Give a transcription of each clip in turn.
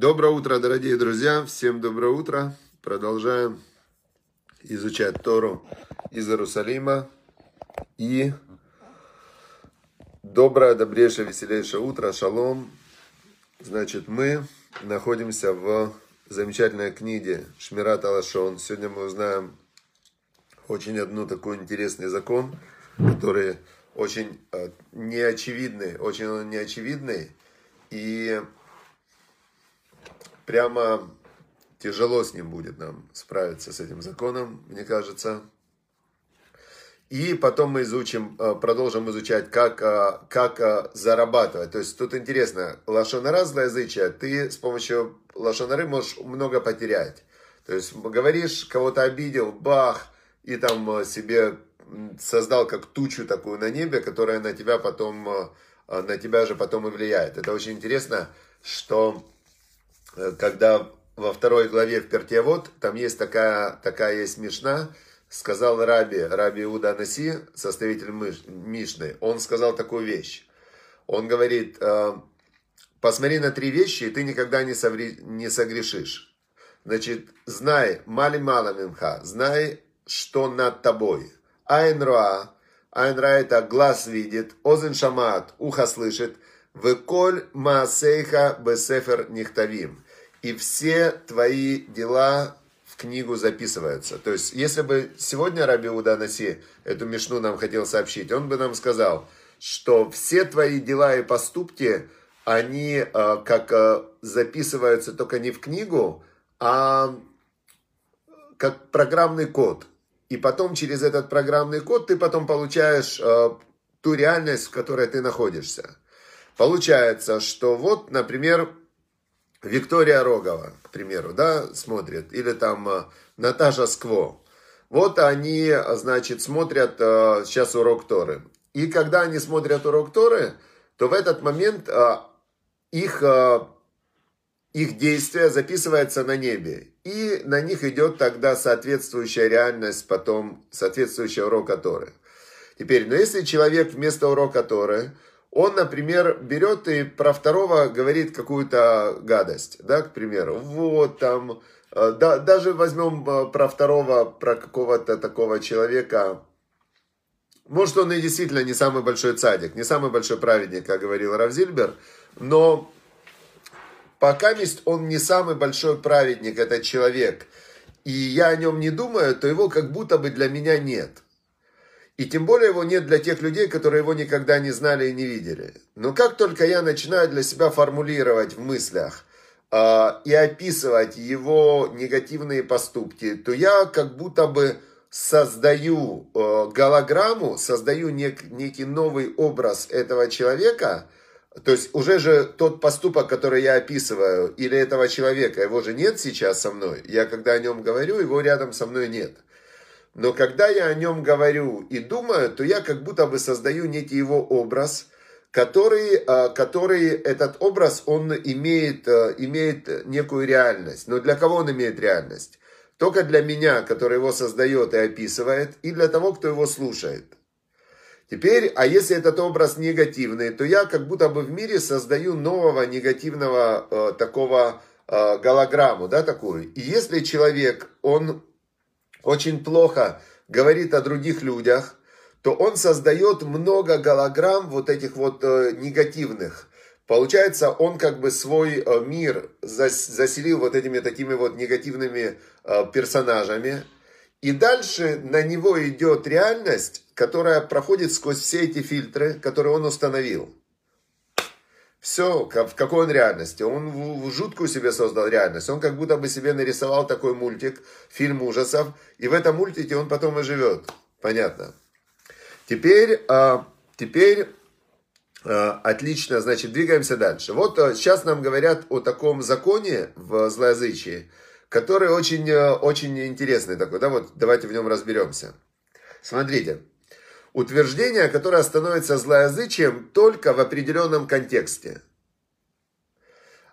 Доброе утро, дорогие друзья. Всем доброе утро. Продолжаем изучать Тору из Иерусалима. И доброе, добрейшее, веселейшее утро. Шалом. Значит, мы находимся в замечательной книге Шмират Алашон. Сегодня мы узнаем очень одну такой интересный закон, который очень э, неочевидный, очень неочевидный. И прямо тяжело с ним будет нам справиться с этим законом, мне кажется. И потом мы изучим, э, продолжим изучать, как, э, как э, зарабатывать. То есть тут интересно, лошонара злоязычия, ты с помощью лошонары можешь много потерять. То есть говоришь, кого-то обидел, бах, и там себе создал как тучу такую на небе, которая на тебя потом, на тебя же потом и влияет. Это очень интересно, что когда во второй главе в Пертиавод, там есть такая, такая есть Мишна, сказал Раби, Раби Иуда Наси, составитель Мишны, он сказал такую вещь. Он говорит, э, посмотри на три вещи, и ты никогда не, соври, не согрешишь. Значит, знай, мали мало мимха, знай, что над тобой. Айн роа, айн это глаз видит, озен шамат, ухо слышит, Веколь маасейха бесефер нихтавим. И все твои дела в книгу записываются. То есть, если бы сегодня Раби Уданаси эту мишну нам хотел сообщить, он бы нам сказал, что все твои дела и поступки, они э, как э, записываются только не в книгу, а как программный код. И потом через этот программный код ты потом получаешь э, ту реальность, в которой ты находишься. Получается, что вот, например, Виктория Рогова, к примеру, да, смотрит, или там э, Наташа Скво. Вот они, значит, смотрят э, сейчас урок Торы. И когда они смотрят урок Торы, то в этот момент э, их, их действие записывается на небе. И на них идет тогда соответствующая реальность, потом соответствующая урока Торы. Теперь, но если человек вместо урока Торы он, например, берет и про второго говорит какую-то гадость, да, к примеру, вот там, э, да, даже возьмем э, про второго, про какого-то такого человека, может, он и действительно не самый большой цадик, не самый большой праведник, как говорил Равзильбер, но пока есть он не самый большой праведник, этот человек, и я о нем не думаю, то его как будто бы для меня нет – и тем более его нет для тех людей, которые его никогда не знали и не видели. Но как только я начинаю для себя формулировать в мыслях э, и описывать его негативные поступки, то я как будто бы создаю э, голограмму, создаю нек, некий новый образ этого человека, то есть уже же тот поступок, который я описываю, или этого человека, его же нет сейчас со мной. Я когда о нем говорю, его рядом со мной нет но когда я о нем говорю и думаю, то я как будто бы создаю некий его образ, который, а, который этот образ, он имеет, а, имеет некую реальность. Но для кого он имеет реальность? Только для меня, который его создает и описывает, и для того, кто его слушает. Теперь, а если этот образ негативный, то я как будто бы в мире создаю нового негативного э, такого э, голограмму, да, такую. И если человек, он очень плохо говорит о других людях, то он создает много голограмм вот этих вот э, негативных. Получается, он как бы свой э, мир заселил вот этими такими вот негативными э, персонажами. И дальше на него идет реальность, которая проходит сквозь все эти фильтры, которые он установил. Все, в какой он реальности. Он в жуткую себе создал реальность. Он как будто бы себе нарисовал такой мультик, фильм ужасов. И в этом мультике он потом и живет. Понятно. Теперь, а, теперь а, отлично, значит, двигаемся дальше. Вот а, сейчас нам говорят о таком законе в злоязычии, который очень, очень интересный такой. Да, вот давайте в нем разберемся. Смотрите. Утверждение, которое становится злоязычием только в определенном контексте.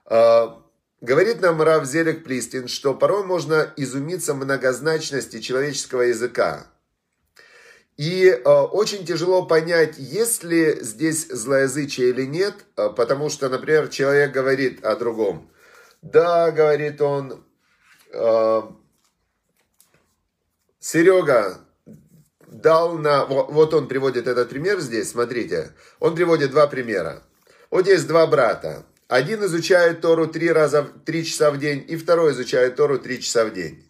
А, говорит нам Рав Зелек Плистин, что порой можно изумиться многозначности человеческого языка. И э, очень тяжело понять, есть ли здесь злоязычие или нет, потому что, например, человек говорит о другом. да, говорит он, э, Серега дал на... Вот он приводит этот пример здесь, смотрите. Он приводит два примера. Вот есть два брата. Один изучает Тору три раза, три часа в день, и второй изучает Тору три часа в день.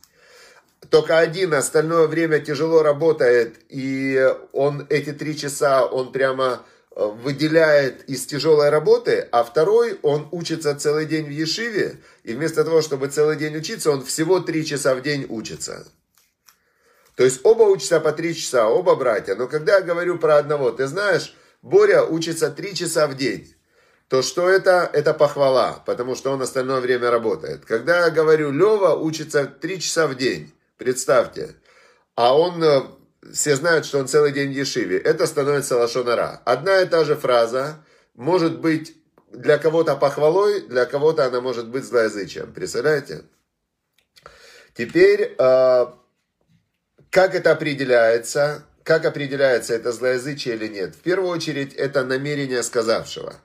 Только один остальное время тяжело работает, и он эти три часа, он прямо э, выделяет из тяжелой работы, а второй, он учится целый день в Ешиве, и вместо того, чтобы целый день учиться, он всего три часа в день учится. То есть оба учатся по три часа, оба братья. Но когда я говорю про одного, ты знаешь, Боря учится три часа в день то что это? Это похвала, потому что он остальное время работает. Когда я говорю, Лева учится 3 часа в день, представьте, а он, э, все знают, что он целый день в Ешиве, это становится лошонара. Одна и та же фраза может быть для кого-то похвалой, для кого-то она может быть злоязычием. Представляете? Теперь, э, как это определяется? Как определяется, это злоязычие или нет? В первую очередь, это намерение сказавшего.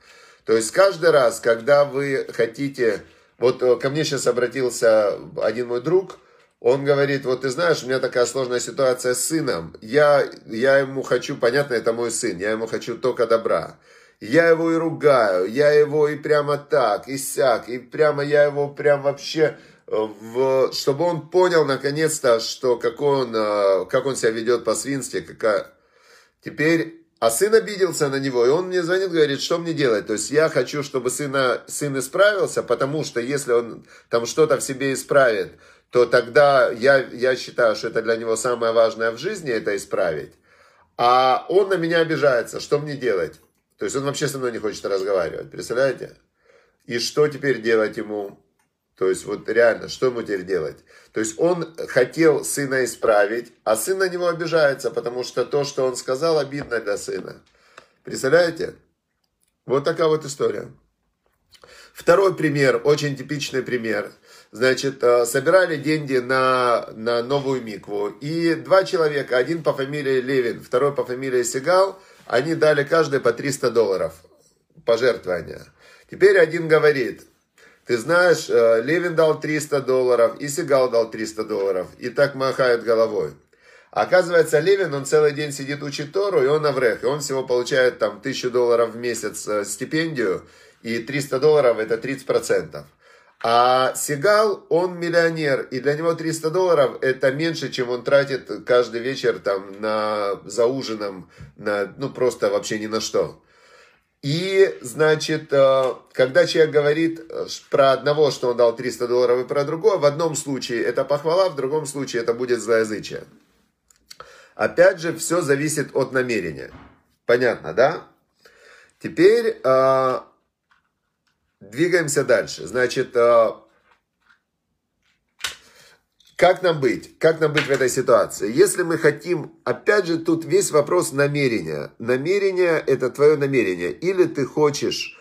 То есть каждый раз, когда вы хотите... Вот э, ко мне сейчас обратился один мой друг, он говорит, вот ты знаешь, у меня такая сложная ситуация с сыном. Я, я ему хочу, понятно, это мой сын, я ему хочу только добра. Я его и ругаю, я его и прямо так, и сяк, и прямо я его прям вообще, в, чтобы он понял наконец-то, что какой он, э, как он себя ведет по-свински, какая... Теперь а сын обиделся на него, и он мне звонит, говорит, что мне делать. То есть я хочу, чтобы сына, сын исправился, потому что если он там что-то в себе исправит, то тогда я, я считаю, что это для него самое важное в жизни, это исправить. А он на меня обижается, что мне делать? То есть он вообще со мной не хочет разговаривать, представляете? И что теперь делать ему? То есть вот реально, что ему теперь делать? То есть он хотел сына исправить, а сын на него обижается, потому что то, что он сказал, обидно для сына. Представляете? Вот такая вот история. Второй пример, очень типичный пример. Значит, э, собирали деньги на, на новую микву. И два человека, один по фамилии Левин, второй по фамилии Сигал, они дали каждый по 300 долларов пожертвования. Теперь один говорит, ты знаешь, э, Левин дал 300 долларов, и Сигал дал 300 долларов. И так махает головой. Оказывается, Левин, он целый день сидит, учит Тору, и он аврех. И он всего получает там 1000 долларов в месяц э, стипендию, и 300 долларов это 30%. А Сигал, он миллионер, и для него 300 долларов это меньше, чем он тратит каждый вечер там на, за ужином, на, ну просто вообще ни на что. И, значит, э, когда человек говорит э, про одного, что он дал 300 долларов, и про другого, в одном случае это похвала, в другом случае это будет злоязычие. Опять же, все зависит от намерения. Понятно, да? Теперь э, двигаемся дальше. Значит, как нам быть? Как нам быть в этой ситуации? Если мы хотим, опять же, тут весь вопрос намерения. Намерение – это твое намерение. Или ты хочешь,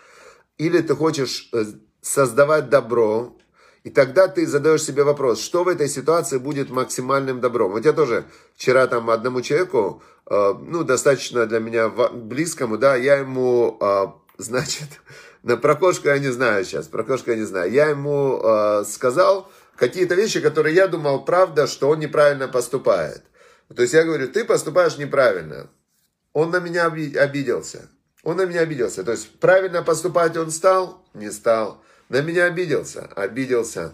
или ты хочешь э, создавать добро, и тогда ты задаешь себе вопрос, что в этой ситуации будет максимальным добром. Вот я тоже вчера там одному человеку, э, ну, достаточно для меня близкому, да, я ему, э, значит, на прокошку я не знаю сейчас, прокошку я не знаю, я ему сказал, какие-то вещи, которые я думал, правда, что он неправильно поступает. То есть я говорю, ты поступаешь неправильно. Он на меня обиделся. Он на меня обиделся. То есть правильно поступать он стал? Не стал. На меня обиделся? Обиделся.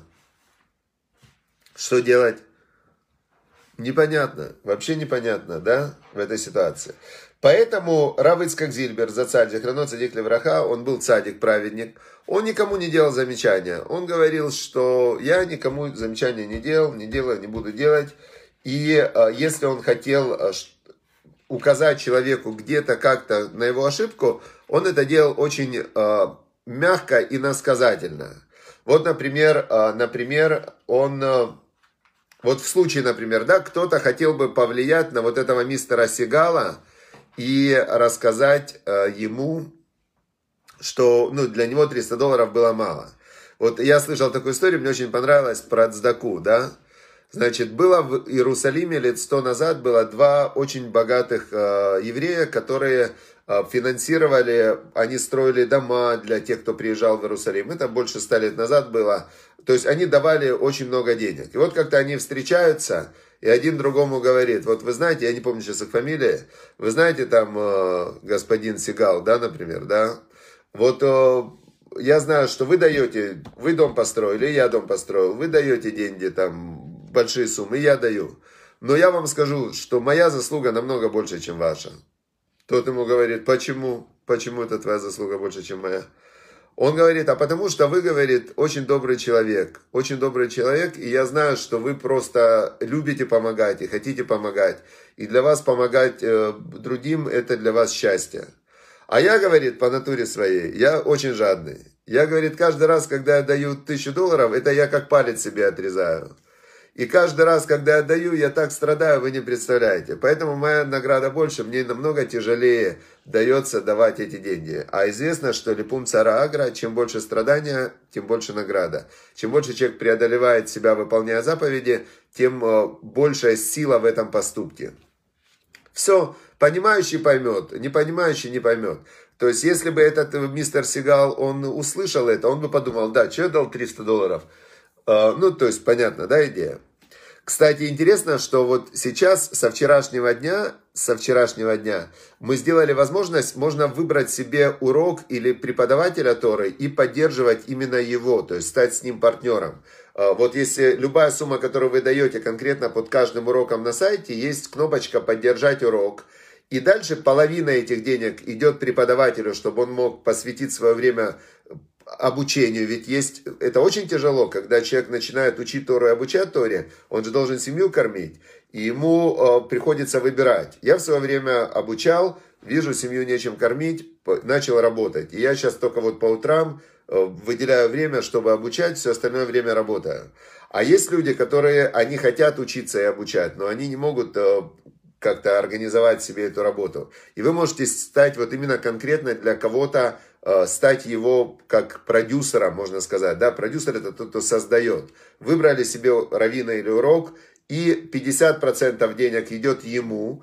Что делать? Непонятно. Вообще непонятно, да, в этой ситуации. Поэтому Равыцкак Зильбер, за царь Зихрано Цадик Левраха, он был цадик, праведник, он никому не делал замечания. Он говорил, что я никому замечания не делал, не делаю, не буду делать. И э, если он хотел э, указать человеку где-то как-то на его ошибку, он это делал очень э, мягко и насказательно. Вот, например, например, он... Вот в случае, например, да, кто-то хотел бы повлиять на вот этого мистера Сигала и рассказать э, ему, что ну, для него 300 долларов было мало. Вот я слышал такую историю, мне очень понравилось про Цдаку, да. Значит, было в Иерусалиме лет сто назад, было два очень богатых э, еврея, которые э, финансировали, они строили дома для тех, кто приезжал в Иерусалим. Это больше ста лет назад было. То есть они давали очень много денег. И вот как-то они встречаются, и один другому говорит, вот вы знаете, я не помню сейчас их фамилии, вы знаете там э, господин Сигал, да, например, да, вот я знаю, что вы даете, вы дом построили, я дом построил, вы даете деньги, там, большие суммы, я даю. Но я вам скажу, что моя заслуга намного больше, чем ваша. Тот ему говорит, почему? Почему это твоя заслуга больше, чем моя? Он говорит, а потому что вы, говорит, очень добрый человек. Очень добрый человек, и я знаю, что вы просто любите помогать и хотите помогать. И для вас помогать э, другим, это для вас счастье. А я, говорит, по натуре своей, я очень жадный. Я, говорит, каждый раз, когда я даю тысячу долларов, это я как палец себе отрезаю. И каждый раз, когда я даю, я так страдаю, вы не представляете. Поэтому моя награда больше, мне намного тяжелее дается давать эти деньги. А известно, что липум цара агра, чем больше страдания, тем больше награда. Чем больше человек преодолевает себя, выполняя заповеди, тем э, большая сила в этом поступке. Все, Понимающий поймет, не понимающий не поймет. То есть, если бы этот мистер Сигал, он услышал это, он бы подумал, да, что я дал 300 долларов? А, ну, то есть, понятно, да, идея? Кстати, интересно, что вот сейчас, со вчерашнего дня, со вчерашнего дня, мы сделали возможность, можно выбрать себе урок или преподавателя Торы и поддерживать именно его, то есть стать с ним партнером. А, вот если любая сумма, которую вы даете конкретно под каждым уроком на сайте, есть кнопочка «Поддержать урок», и дальше половина этих денег идет преподавателю, чтобы он мог посвятить свое время обучению. Ведь есть, это очень тяжело, когда человек начинает учить Тору и обучать Торе, он же должен семью кормить, и ему э, приходится выбирать. Я в свое время обучал, вижу, семью нечем кормить, начал работать. И я сейчас только вот по утрам э, выделяю время, чтобы обучать, все остальное время работаю. А есть люди, которые, они хотят учиться и обучать, но они не могут э, как-то организовать себе эту работу. И вы можете стать вот именно конкретно для кого-то, стать его как продюсером, можно сказать. Да, продюсер это тот, кто создает. Выбрали себе равина или урок, и 50% денег идет ему,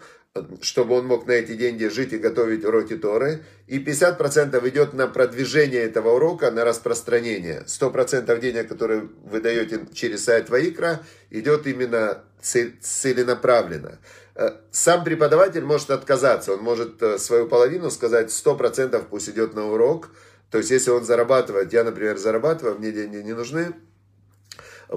чтобы он мог на эти деньги жить и готовить уроки Торы. И 50% идет на продвижение этого урока, на распространение. 100% денег, которые вы даете через сайт Ваикра, идет именно целенаправленно. Э, сам преподаватель может отказаться, он может э, свою половину сказать 100% пусть идет на урок. То есть, если он зарабатывает, я, например, зарабатываю, мне деньги не нужны,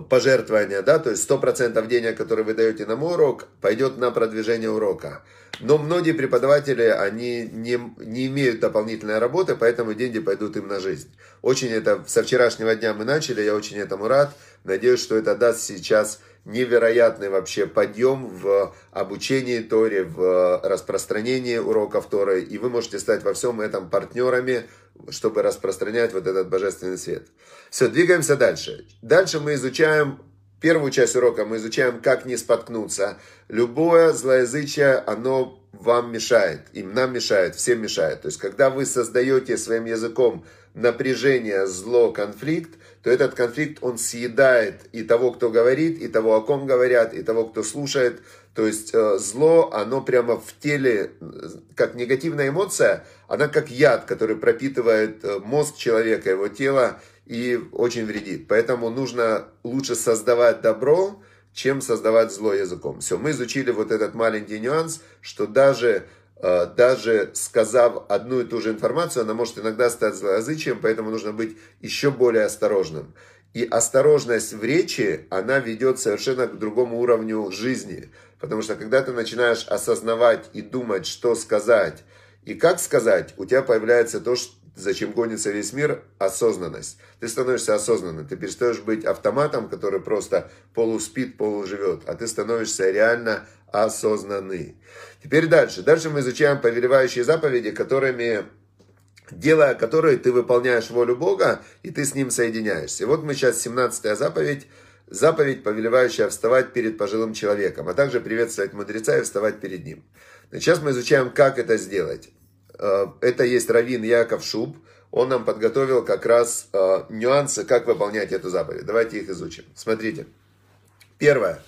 пожертвования, да, то есть 100% денег, которые вы даете на мой урок, пойдет на продвижение урока. Но многие преподаватели, они не, не имеют дополнительной работы, поэтому деньги пойдут им на жизнь. Очень это, со вчерашнего дня мы начали, я очень этому рад. Надеюсь, что это даст сейчас невероятный вообще подъем в обучении Торе, в распространении уроков Торы, и вы можете стать во всем этом партнерами, чтобы распространять вот этот божественный свет. Все, двигаемся дальше. Дальше мы изучаем первую часть урока, мы изучаем, как не споткнуться. Любое злоязычие, оно вам мешает, им нам мешает, всем мешает. То есть, когда вы создаете своим языком напряжение, зло, конфликт, то этот конфликт, он съедает и того, кто говорит, и того, о ком говорят, и того, кто слушает. То есть э, зло, оно прямо в теле, как негативная эмоция, она как яд, который пропитывает э, мозг человека, его тело, и очень вредит. Поэтому нужно лучше создавать добро, чем создавать зло языком. Все, мы изучили вот этот маленький нюанс, что даже Э, даже сказав одну и ту же информацию, она может иногда стать злоязычием, поэтому нужно быть еще более осторожным. И осторожность в речи, она ведет совершенно к другому уровню жизни. Потому что когда ты начинаешь осознавать и думать, что сказать и как сказать, у тебя появляется то, зачем гонится весь мир, осознанность. Ты становишься осознанным, ты перестаешь быть автоматом, который просто полуспит, полуживет, а ты становишься реально осознанный. Теперь дальше. Дальше мы изучаем повелевающие заповеди, которыми делая которые ты выполняешь волю Бога, и ты с Ним соединяешься. И вот мы сейчас 17 заповедь, заповедь, повелевающая вставать перед пожилым человеком, а также приветствовать мудреца и вставать перед ним. Сейчас мы изучаем, как это сделать. Э, это есть Равин Яков Шуб, он нам подготовил как раз э, нюансы, как выполнять эту заповедь. Давайте их изучим. Смотрите. Первое.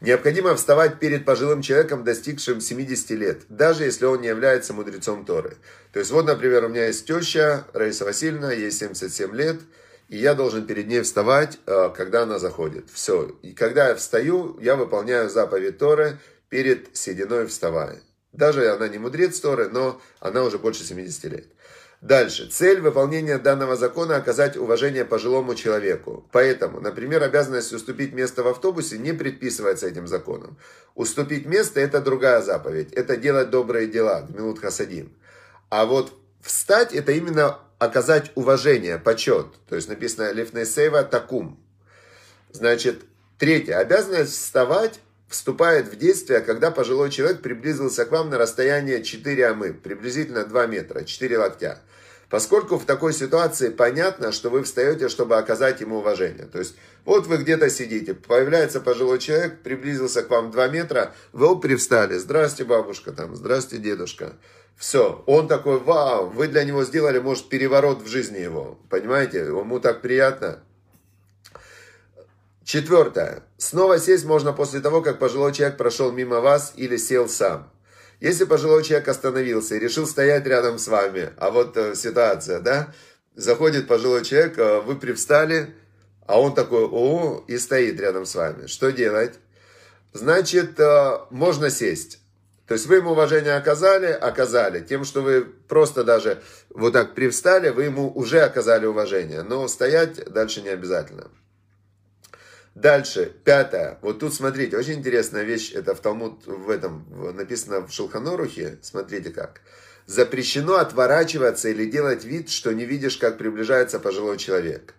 Необходимо вставать перед пожилым человеком, достигшим 70 лет, даже если он не является мудрецом Торы. То есть вот, например, у меня есть теща Раиса Васильевна, ей 77 лет, и я должен перед ней вставать, э, когда она заходит. Все. И когда я встаю, я выполняю заповедь Торы перед сединой вставая. Даже она не мудрец Торы, но она уже больше 70 лет. Дальше. Цель выполнения данного закона – оказать уважение пожилому человеку. Поэтому, например, обязанность уступить место в автобусе не предписывается этим законом. Уступить место – это другая заповедь. Это делать добрые дела, гмилут хасадим. А вот встать – это именно оказать уважение, почет. То есть написано лифнесейва такум. Значит, третье. Обязанность вставать вступает в действие, когда пожилой человек приблизился к вам на расстояние 4 амы, приблизительно 2 метра, 4 локтя. Поскольку в такой ситуации понятно, что вы встаете, чтобы оказать ему уважение. То есть, вот вы где-то сидите, появляется пожилой человек, приблизился к вам 2 метра, вы привстали. Здрасте, бабушка, там, здрасте, дедушка. Все, он такой, вау, вы для него сделали, может, переворот в жизни его. Понимаете, ему так приятно. Четвертое. Снова сесть можно после того, как пожилой человек прошел мимо вас или сел сам. Если пожилой человек остановился и решил стоять рядом с вами, а вот э, ситуация, да, заходит пожилой человек, э, вы привстали, а он такой, о, и стоит рядом с вами. Что делать? Значит, э, можно сесть. То есть вы ему уважение оказали, оказали. Тем, что вы просто даже вот так привстали, вы ему уже оказали уважение. Но стоять дальше не обязательно. Дальше, пятое. Вот тут смотрите, очень интересная вещь, это в Талмуд, в этом, написано в Шулханорухе, смотрите как. Запрещено отворачиваться или делать вид, что не видишь, как приближается пожилой человек.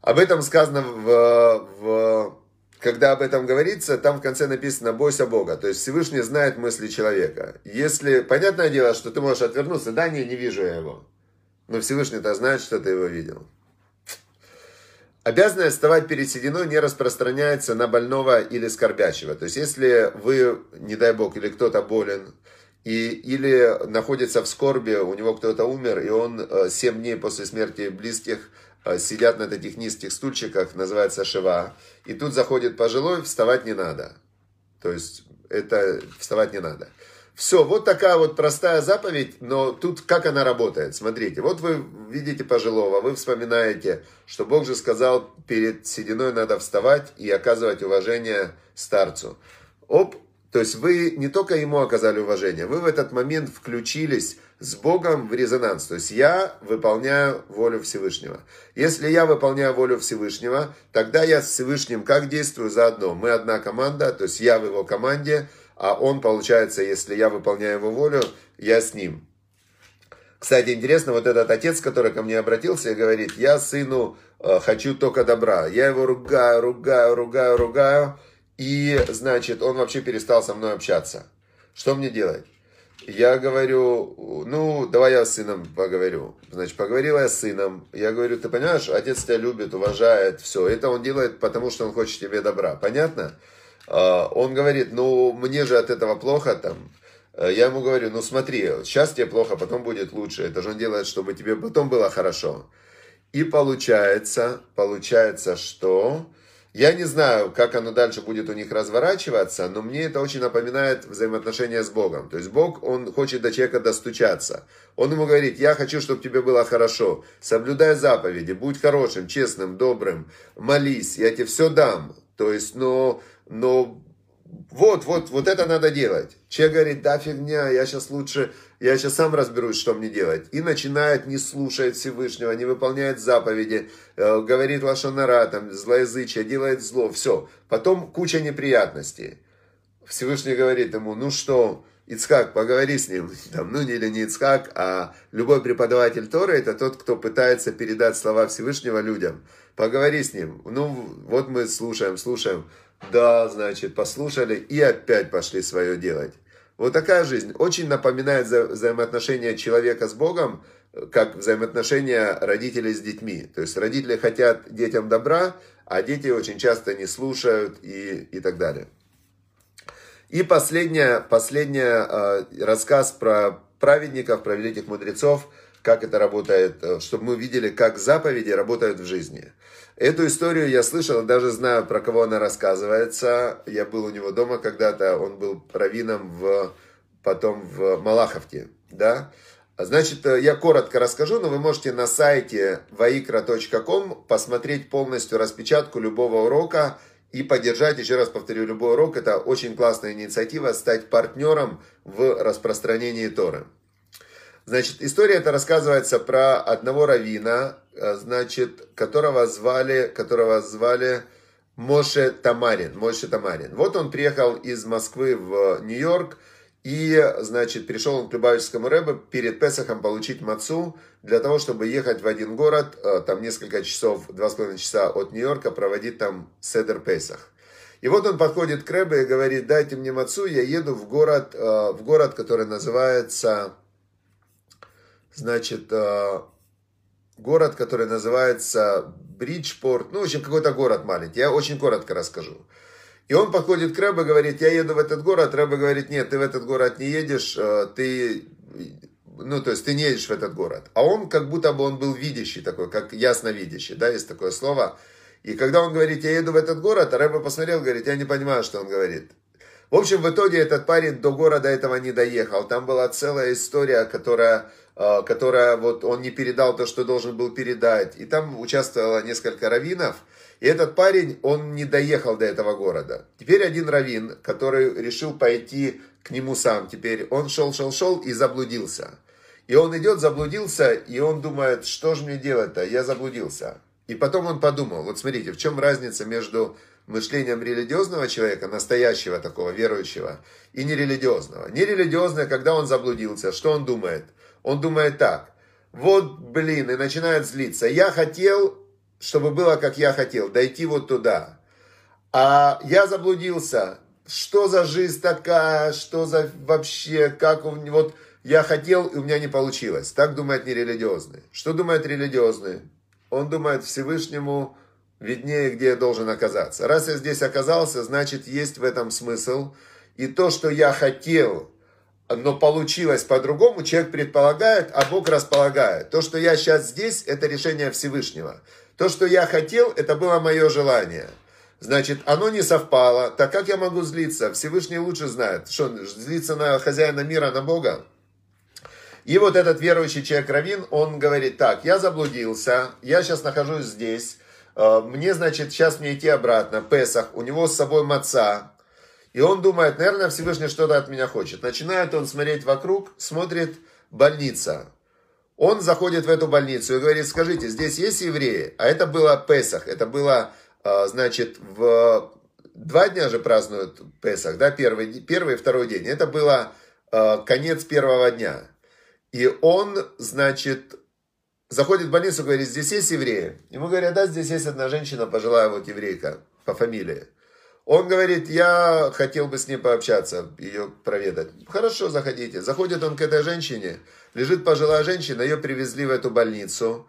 Об этом сказано в, в когда об этом говорится, там в конце написано «бойся Бога». То есть Всевышний знает мысли человека. Если, понятное дело, что ты можешь отвернуться, да, не, не вижу я его. Но Всевышний-то знает, что ты его видел. Обязанность вставать перед сединой не распространяется на больного или скорбящего. То есть, если вы, не дай бог, или кто-то болен, и, или находится в скорби, у него кто-то умер, и он 7 э, дней после смерти близких э, сидят на таких низких стульчиках, называется шива, и тут заходит пожилой, вставать не надо. То есть, это вставать не надо. Все, вот такая вот простая заповедь, но тут как она работает? Смотрите, вот вы видите пожилого, вы вспоминаете, что Бог же сказал, перед сединой надо вставать и оказывать уважение старцу. Оп, то есть вы не только ему оказали уважение, вы в этот момент включились с Богом в резонанс. То есть я выполняю волю Всевышнего. Если я выполняю волю Всевышнего, тогда я с Всевышним как действую заодно? Мы одна команда, то есть я в его команде, а он, получается, если я выполняю его волю, я с ним. Кстати, интересно, вот этот отец, который ко мне обратился и говорит, я сыну э, хочу только добра. Я его ругаю, ругаю, ругаю, ругаю. И, значит, он вообще перестал со мной общаться. Что мне делать? Я говорю, ну, давай я с сыном поговорю. Значит, поговорила я с сыном. Я говорю, ты понимаешь, отец тебя любит, уважает, все. Это он делает, потому что он хочет тебе добра. Понятно? А, он говорит, ну, мне же от этого плохо там. А, я ему говорю, ну смотри, сейчас тебе плохо, потом будет лучше. Это же он делает, чтобы тебе потом было хорошо. И получается, получается, что... Я не знаю, как оно дальше будет у них разворачиваться, но мне это очень напоминает взаимоотношения с Богом. То есть Бог, Он хочет до человека достучаться. Он ему говорит, я хочу, чтобы тебе было хорошо. Соблюдай заповеди, будь хорошим, честным, добрым, молись, я тебе все дам. То есть, но но вот, вот, вот это надо делать. Человек говорит, да фигня, я сейчас лучше, я сейчас сам разберусь, что мне делать. И начинает не слушать Всевышнего, не выполняет заповеди, э, говорит лошонара, там, злоязычие, делает зло, все. Потом куча неприятностей. Всевышний говорит ему, ну что, Ицхак, поговори с ним. Там, ну, или не Ицхак, а любой преподаватель Торы, это тот, кто пытается передать слова Всевышнего людям. Поговори с ним. Ну, вот мы слушаем, слушаем. Да, значит, послушали и опять пошли свое делать. Вот такая жизнь. Очень напоминает вза взаимоотношения человека с Богом, как взаимоотношения родителей с детьми. То есть родители хотят детям добра, а дети очень часто не слушают и, и так далее. И последняя, последняя э, рассказ про праведников, про великих мудрецов. Как это работает, э, чтобы мы видели, как заповеди работают в жизни. Эту историю я слышал, даже знаю, про кого она рассказывается. Я был у него дома когда-то, он был раввином в, потом в Малаховке, да. Значит, э, я коротко расскажу, но вы можете на сайте vaikra.com посмотреть полностью распечатку любого урока и поддержать, еще раз повторю, любой урок. Это очень классная инициатива, стать партнером в распространении Торы. Значит, история эта рассказывается про одного равина, э, значит, которого звали, которого звали Моше Тамарин. Моше Тамарин. Вот он приехал из Москвы в Нью-Йорк, и, значит, пришел он к Любавическому Рэбе перед Песохом получить мацу, для того, чтобы ехать в один город, э, там несколько часов, два с половиной часа от Нью-Йорка, проводить там Седер Песах. И вот он подходит к Рэбе и говорит, дайте мне мацу, я еду в город, э, в город, который называется значит, э, город, который называется Бриджпорт, ну, в общем, какой-то город маленький, я очень коротко расскажу. И он подходит к Рэбе, говорит, я еду в этот город, Рэбе говорит, нет, ты в этот город не едешь, э, ты, ну, то есть ты не едешь в этот город. А он как будто бы он был видящий такой, как ясновидящий, да, есть такое слово. И когда он говорит, я еду в этот город, а Рэбе посмотрел, говорит, я не понимаю, что он говорит. В общем, в итоге этот парень до города этого не доехал. Там была целая история, которая которая вот он не передал то, что должен был передать. И там участвовало несколько раввинов. И этот парень, он не доехал до этого города. Теперь один раввин, который решил пойти к нему сам, теперь он шел, шел, шел и заблудился. И он идет, заблудился, и он думает, что же мне делать-то, я заблудился. И потом он подумал, вот смотрите, в чем разница между мышлением религиозного человека, настоящего такого верующего, и нерелигиозного. Нерелигиозное, когда он заблудился, что он думает – он думает так, вот, блин, и начинает злиться. Я хотел, чтобы было, как я хотел, дойти вот туда. А я заблудился. Что за жизнь такая, что за вообще, как он, вот я хотел, и у меня не получилось. Так думает нерелигиозный. Что думает религиозный? Он думает Всевышнему виднее, где я должен оказаться. Раз я здесь оказался, значит, есть в этом смысл. И то, что я хотел, но получилось по-другому, человек предполагает, а Бог располагает. То, что я сейчас здесь, это решение Всевышнего. То, что я хотел, это было мое желание. Значит, оно не совпало. Так как я могу злиться? Всевышний лучше знает. Что, злиться на хозяина мира, на Бога? И вот этот верующий человек Равин, он говорит, так, я заблудился, я сейчас нахожусь здесь, э, мне, значит, сейчас мне идти обратно, Песах, у него с собой маца, и он думает, наверное, Всевышний что-то от меня хочет. Начинает он смотреть вокруг, смотрит больница. Он заходит в эту больницу и говорит, скажите, здесь есть евреи? А это было Песах, это было, а, значит, в два дня же празднуют Песах, да, первый, первый и второй день. Это было а, конец первого дня. И он, значит, заходит в больницу и говорит, здесь есть евреи? Ему говорят, да, здесь есть одна женщина, пожилая вот еврейка по фамилии. Он говорит, я хотел бы с ней пообщаться, ее проведать. Хорошо, заходите. Заходит он к этой женщине, лежит пожилая женщина, ее привезли в эту больницу.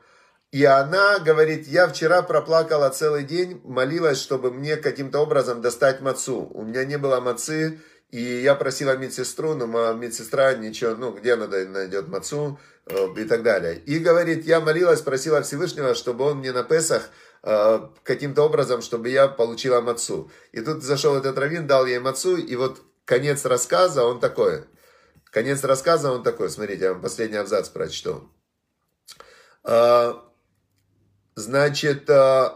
И она говорит, я вчера проплакала целый день, молилась, чтобы мне каким-то образом достать мацу. У меня не было мацы, и я просила медсестру, но медсестра ничего, ну, где она найдет мацу э, и так далее. И говорит, я молилась, просила Всевышнего, чтобы он мне на Песах Э, каким-то образом, чтобы я получила мацу. И тут зашел этот раввин, дал ей мацу, и вот конец рассказа, он такой. Конец рассказа, он такой. Смотрите, я вам последний абзац прочту. Э, значит, э,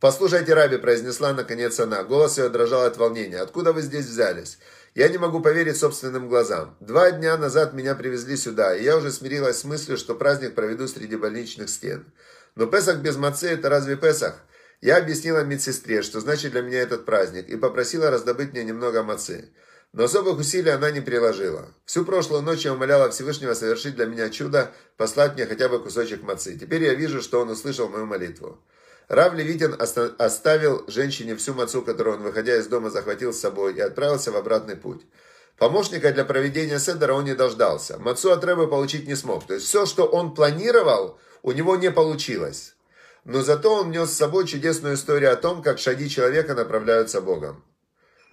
послушайте, Раби, произнесла наконец она. Голос ее дрожал от волнения. Откуда вы здесь взялись? Я не могу поверить собственным глазам. Два дня назад меня привезли сюда, и я уже смирилась с мыслью, что праздник проведу среди больничных стен. Но Песах без мацы – это разве Песах? Я объяснила медсестре, что значит для меня этот праздник, и попросила раздобыть мне немного мацы. Но особых усилий она не приложила. Всю прошлую ночь я умоляла Всевышнего совершить для меня чудо, послать мне хотя бы кусочек мацы. Теперь я вижу, что он услышал мою молитву. Рав Левитин оставил женщине всю мацу, которую он, выходя из дома, захватил с собой, и отправился в обратный путь. Помощника для проведения седера он не дождался. Мацу от Рэба получить не смог. То есть все, что он планировал, у него не получилось. Но зато он нес с собой чудесную историю о том, как шаги человека направляются Богом.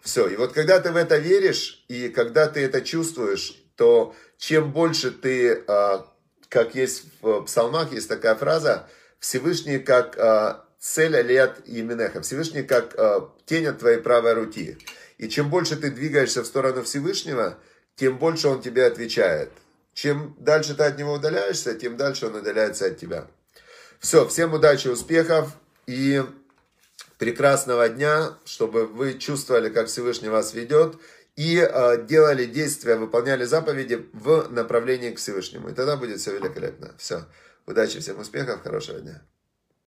Все. И вот когда ты в это веришь, и когда ты это чувствуешь, то чем больше ты, а, как есть в псалмах, есть такая фраза, Всевышний как э, цель алият именеха, Всевышний как э, тень от твоей правой руки. И чем больше ты двигаешься в сторону Всевышнего, тем больше он тебе отвечает. Чем дальше ты от него удаляешься, тем дальше он удаляется от тебя. Все, всем удачи, успехов и прекрасного дня, чтобы вы чувствовали, как Всевышний вас ведет и э, делали действия, выполняли заповеди в направлении к Всевышнему. И тогда будет все великолепно. Все. Удачи, всем успехов, хорошего дня.